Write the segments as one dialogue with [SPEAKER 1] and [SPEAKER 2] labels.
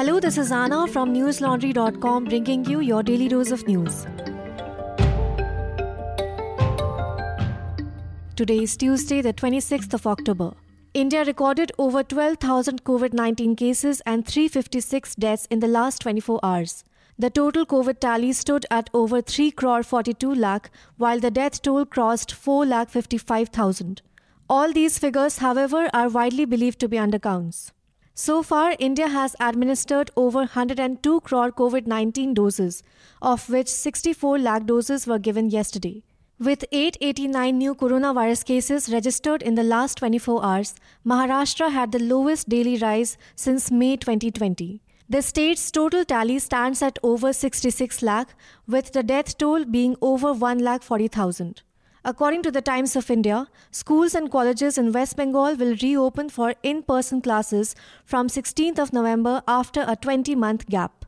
[SPEAKER 1] Hello, this is Anna from newslaundry.com bringing you your daily dose of news. Today is Tuesday, the 26th of October. India recorded over 12,000 COVID 19 cases and 356 deaths in the last 24 hours. The total COVID tally stood at over 3 crore 42 lakh, while the death toll crossed 4 lakh 55,000. All these figures, however, are widely believed to be undercounts. So far, India has administered over 102 crore COVID 19 doses, of which 64 lakh doses were given yesterday. With 889 new coronavirus cases registered in the last 24 hours, Maharashtra had the lowest daily rise since May 2020. The state's total tally stands at over 66 lakh, with the death toll being over 1 lakh 40,000. According to the Times of India, schools and colleges in West Bengal will reopen for in-person classes from 16th of November after a 20-month gap.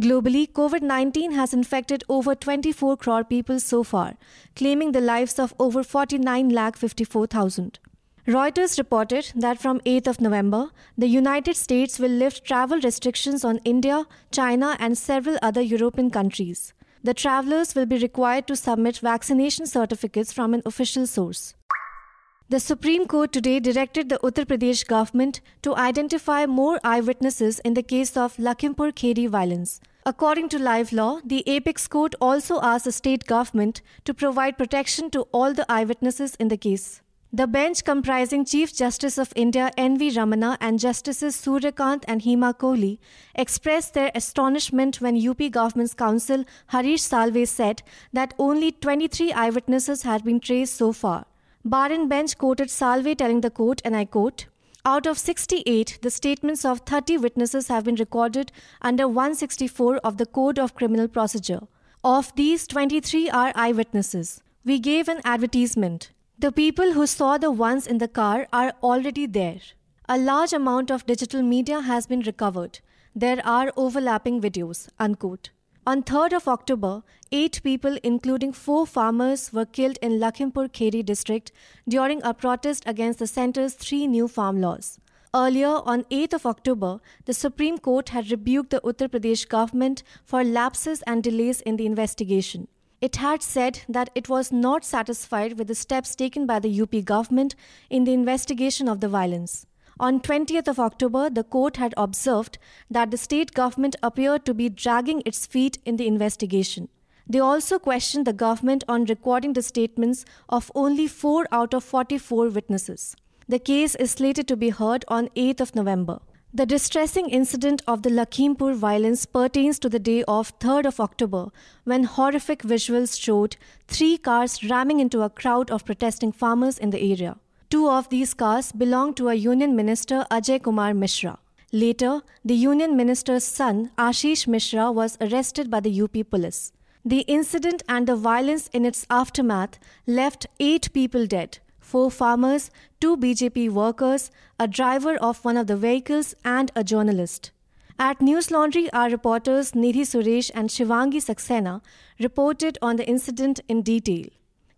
[SPEAKER 1] Globally, COVID 19 has infected over 24 crore people so far, claiming the lives of over 49 lakh 54,000. Reuters reported that from 8th of November, the United States will lift travel restrictions on India, China, and several other European countries. The travelers will be required to submit vaccination certificates from an official source. The Supreme Court today directed the Uttar Pradesh government to identify more eyewitnesses in the case of Lakhimpur Kheri violence. According to Live Law, the Apex Court also asked the state government to provide protection to all the eyewitnesses in the case. The bench comprising Chief Justice of India N.V. Ramana and Justices Surya Kant and Hema Kohli expressed their astonishment when UP government's counsel Harish Salve said that only 23 eyewitnesses had been traced so far. Bar and bench quoted Salve telling the court, and I quote, out of 68, the statements of 30 witnesses have been recorded under 164 of the Code of Criminal Procedure. Of these, 23 are eyewitnesses. We gave an advertisement. The people who saw the ones in the car are already there. A large amount of digital media has been recovered. There are overlapping videos. Unquote. On 3rd of October, eight people, including four farmers, were killed in Lakhimpur Kheri district during a protest against the centre's three new farm laws. Earlier, on 8th of October, the Supreme Court had rebuked the Uttar Pradesh government for lapses and delays in the investigation. It had said that it was not satisfied with the steps taken by the UP government in the investigation of the violence. On 20th of October, the court had observed that the state government appeared to be dragging its feet in the investigation. They also questioned the government on recording the statements of only 4 out of 44 witnesses. The case is slated to be heard on 8th of November. The distressing incident of the Lakhimpur violence pertains to the day of 3rd of October when horrific visuals showed three cars ramming into a crowd of protesting farmers in the area. Two of these cars belonged to a union minister Ajay Kumar Mishra. Later, the union minister's son Ashish Mishra was arrested by the UP police. The incident and the violence in its aftermath left eight people dead four farmers, two BJP workers, a driver of one of the vehicles, and a journalist. At News Laundry, our reporters Nidhi Suresh and Shivangi Saxena reported on the incident in detail.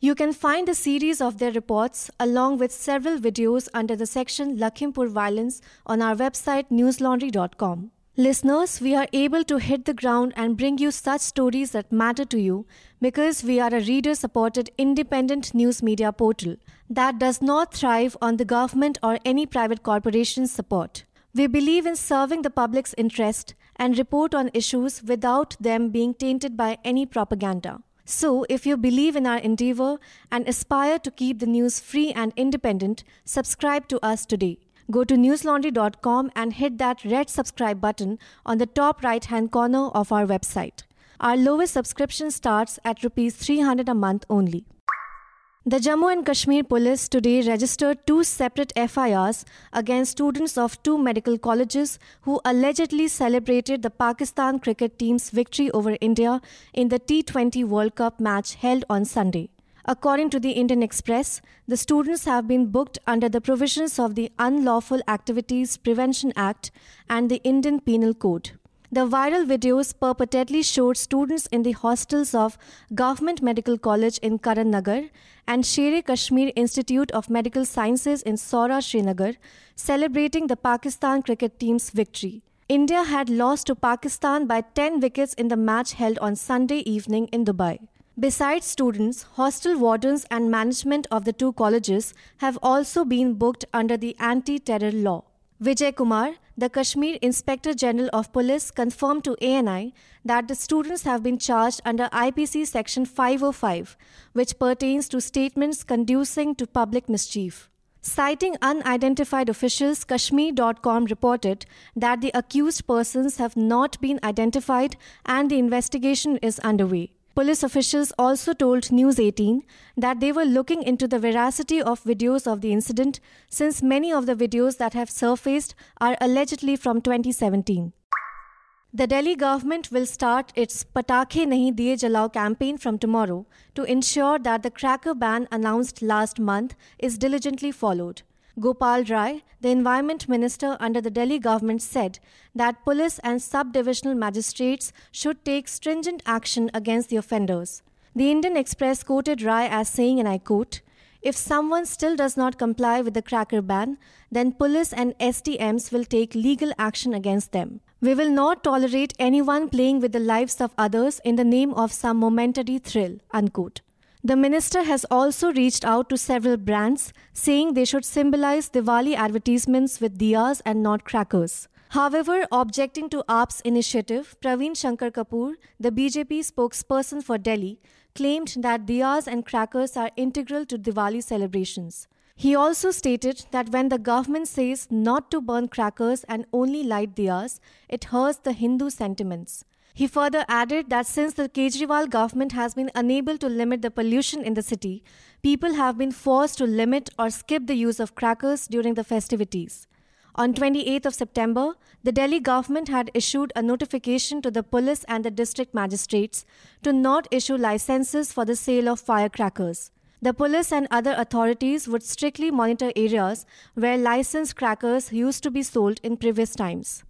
[SPEAKER 1] You can find a series of their reports along with several videos under the section Lakhimpur Violence on our website newslaundry.com. Listeners, we are able to hit the ground and bring you such stories that matter to you because we are a reader supported independent news media portal that does not thrive on the government or any private corporation's support. We believe in serving the public's interest and report on issues without them being tainted by any propaganda. So, if you believe in our endeavor and aspire to keep the news free and independent, subscribe to us today. Go to newslaundry.com and hit that red subscribe button on the top right hand corner of our website. Our lowest subscription starts at rupees 300 a month only. The Jammu and Kashmir police today registered two separate FIRs against students of two medical colleges who allegedly celebrated the Pakistan cricket team's victory over India in the T20 World Cup match held on Sunday. According to the Indian Express, the students have been booked under the provisions of the Unlawful Activities Prevention Act and the Indian Penal Code. The viral videos purportedly showed students in the hostels of Government Medical College in Karan Nagar and Shere Kashmir Institute of Medical Sciences in Saura, Srinagar, celebrating the Pakistan cricket team's victory. India had lost to Pakistan by 10 wickets in the match held on Sunday evening in Dubai. Besides students, hostel wardens and management of the two colleges have also been booked under the anti-terror law. Vijay Kumar, the Kashmir Inspector General of Police, confirmed to ANI that the students have been charged under IPC Section 505, which pertains to statements conducing to public mischief. Citing unidentified officials, Kashmir.com reported that the accused persons have not been identified and the investigation is underway. Police officials also told News 18 that they were looking into the veracity of videos of the incident since many of the videos that have surfaced are allegedly from 2017. The Delhi government will start its Patakhe Nahi Diye Jalao campaign from tomorrow to ensure that the cracker ban announced last month is diligently followed. Gopal Rai, the environment minister under the Delhi government, said that police and sub-divisional magistrates should take stringent action against the offenders. The Indian Express quoted Rai as saying, and I quote, if someone still does not comply with the cracker ban, then police and SDMs will take legal action against them. We will not tolerate anyone playing with the lives of others in the name of some momentary thrill. Unquote. The minister has also reached out to several brands, saying they should symbolize Diwali advertisements with diyas and not crackers. However, objecting to AAP's initiative, Praveen Shankar Kapoor, the BJP spokesperson for Delhi, claimed that diyas and crackers are integral to Diwali celebrations. He also stated that when the government says not to burn crackers and only light diyas, it hurts the Hindu sentiments. He further added that since the Kejriwal government has been unable to limit the pollution in the city, people have been forced to limit or skip the use of crackers during the festivities. On 28th of September, the Delhi government had issued a notification to the police and the district magistrates to not issue licenses for the sale of firecrackers. The police and other authorities would strictly monitor areas where licensed crackers used to be sold in previous times.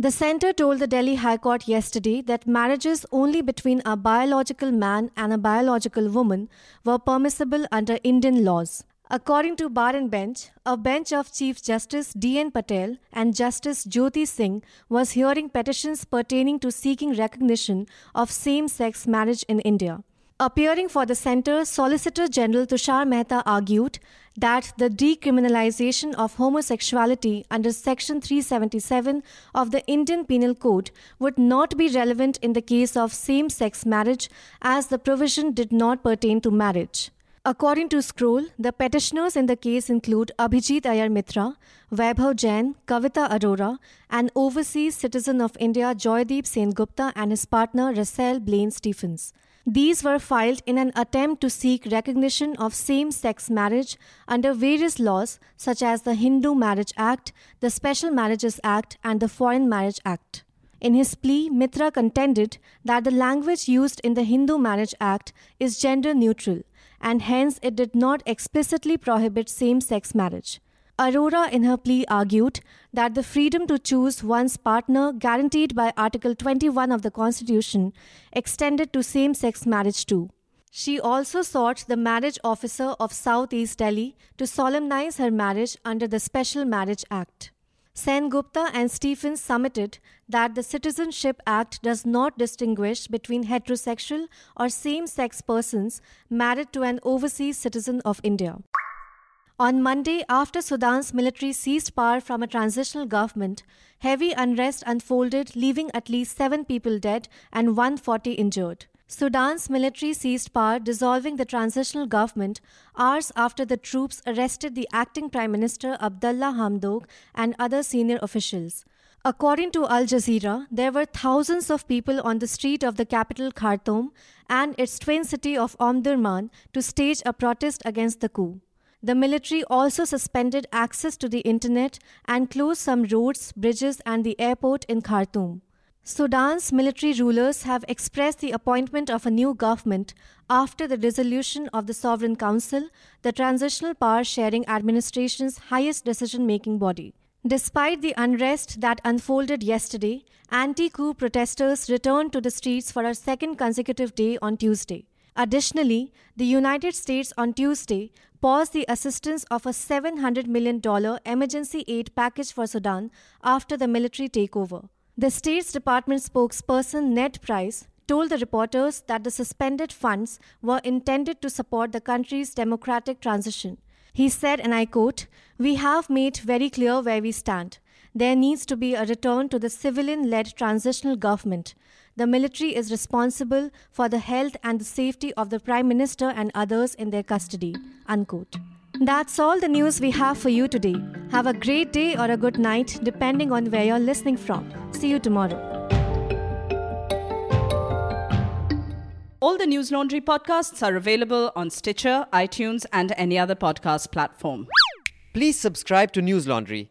[SPEAKER 1] The centre told the Delhi High Court yesterday that marriages only between a biological man and a biological woman were permissible under Indian laws. According to Bar and Bench, a bench of Chief Justice D.N. Patel and Justice Jyoti Singh was hearing petitions pertaining to seeking recognition of same sex marriage in India. Appearing for the centre, Solicitor General Tushar Mehta argued that the decriminalization of homosexuality under Section 377 of the Indian Penal Code would not be relevant in the case of same sex marriage as the provision did not pertain to marriage. According to Scroll, the petitioners in the case include Abhijit Iyer Mitra, Vaibhav Jain, Kavita Arora, and overseas citizen of India Joydeep Gupta and his partner Russell Blaine Stephens. These were filed in an attempt to seek recognition of same sex marriage under various laws such as the Hindu Marriage Act, the Special Marriages Act, and the Foreign Marriage Act. In his plea, Mitra contended that the language used in the Hindu Marriage Act is gender neutral and hence it did not explicitly prohibit same sex marriage. Arora, in her plea, argued that the freedom to choose one's partner guaranteed by Article 21 of the Constitution extended to same sex marriage too. She also sought the marriage officer of South East Delhi to solemnize her marriage under the Special Marriage Act. Sen Gupta and Stephens submitted that the Citizenship Act does not distinguish between heterosexual or same sex persons married to an overseas citizen of India. On Monday, after Sudan's military seized power from a transitional government, heavy unrest unfolded, leaving at least seven people dead and 140 injured. Sudan's military seized power, dissolving the transitional government hours after the troops arrested the acting Prime Minister Abdullah Hamdok and other senior officials. According to Al Jazeera, there were thousands of people on the street of the capital Khartoum and its twin city of Omdurman to stage a protest against the coup. The military also suspended access to the internet and closed some roads, bridges, and the airport in Khartoum. Sudan's military rulers have expressed the appointment of a new government after the dissolution of the Sovereign Council, the transitional power sharing administration's highest decision making body. Despite the unrest that unfolded yesterday, anti coup protesters returned to the streets for a second consecutive day on Tuesday. Additionally, the United States on Tuesday paused the assistance of a $700 million emergency aid package for Sudan after the military takeover. The State's Department spokesperson Ned Price told the reporters that the suspended funds were intended to support the country's democratic transition. He said, and I quote, We have made very clear where we stand. There needs to be a return to the civilian led transitional government. The military is responsible for the health and the safety of the Prime Minister and others in their custody. Unquote. That's all the news we have for you today. Have a great day or a good night, depending on where you're listening from. See you tomorrow.
[SPEAKER 2] All the News Laundry podcasts are available on Stitcher, iTunes, and any other podcast platform.
[SPEAKER 3] Please subscribe to News Laundry.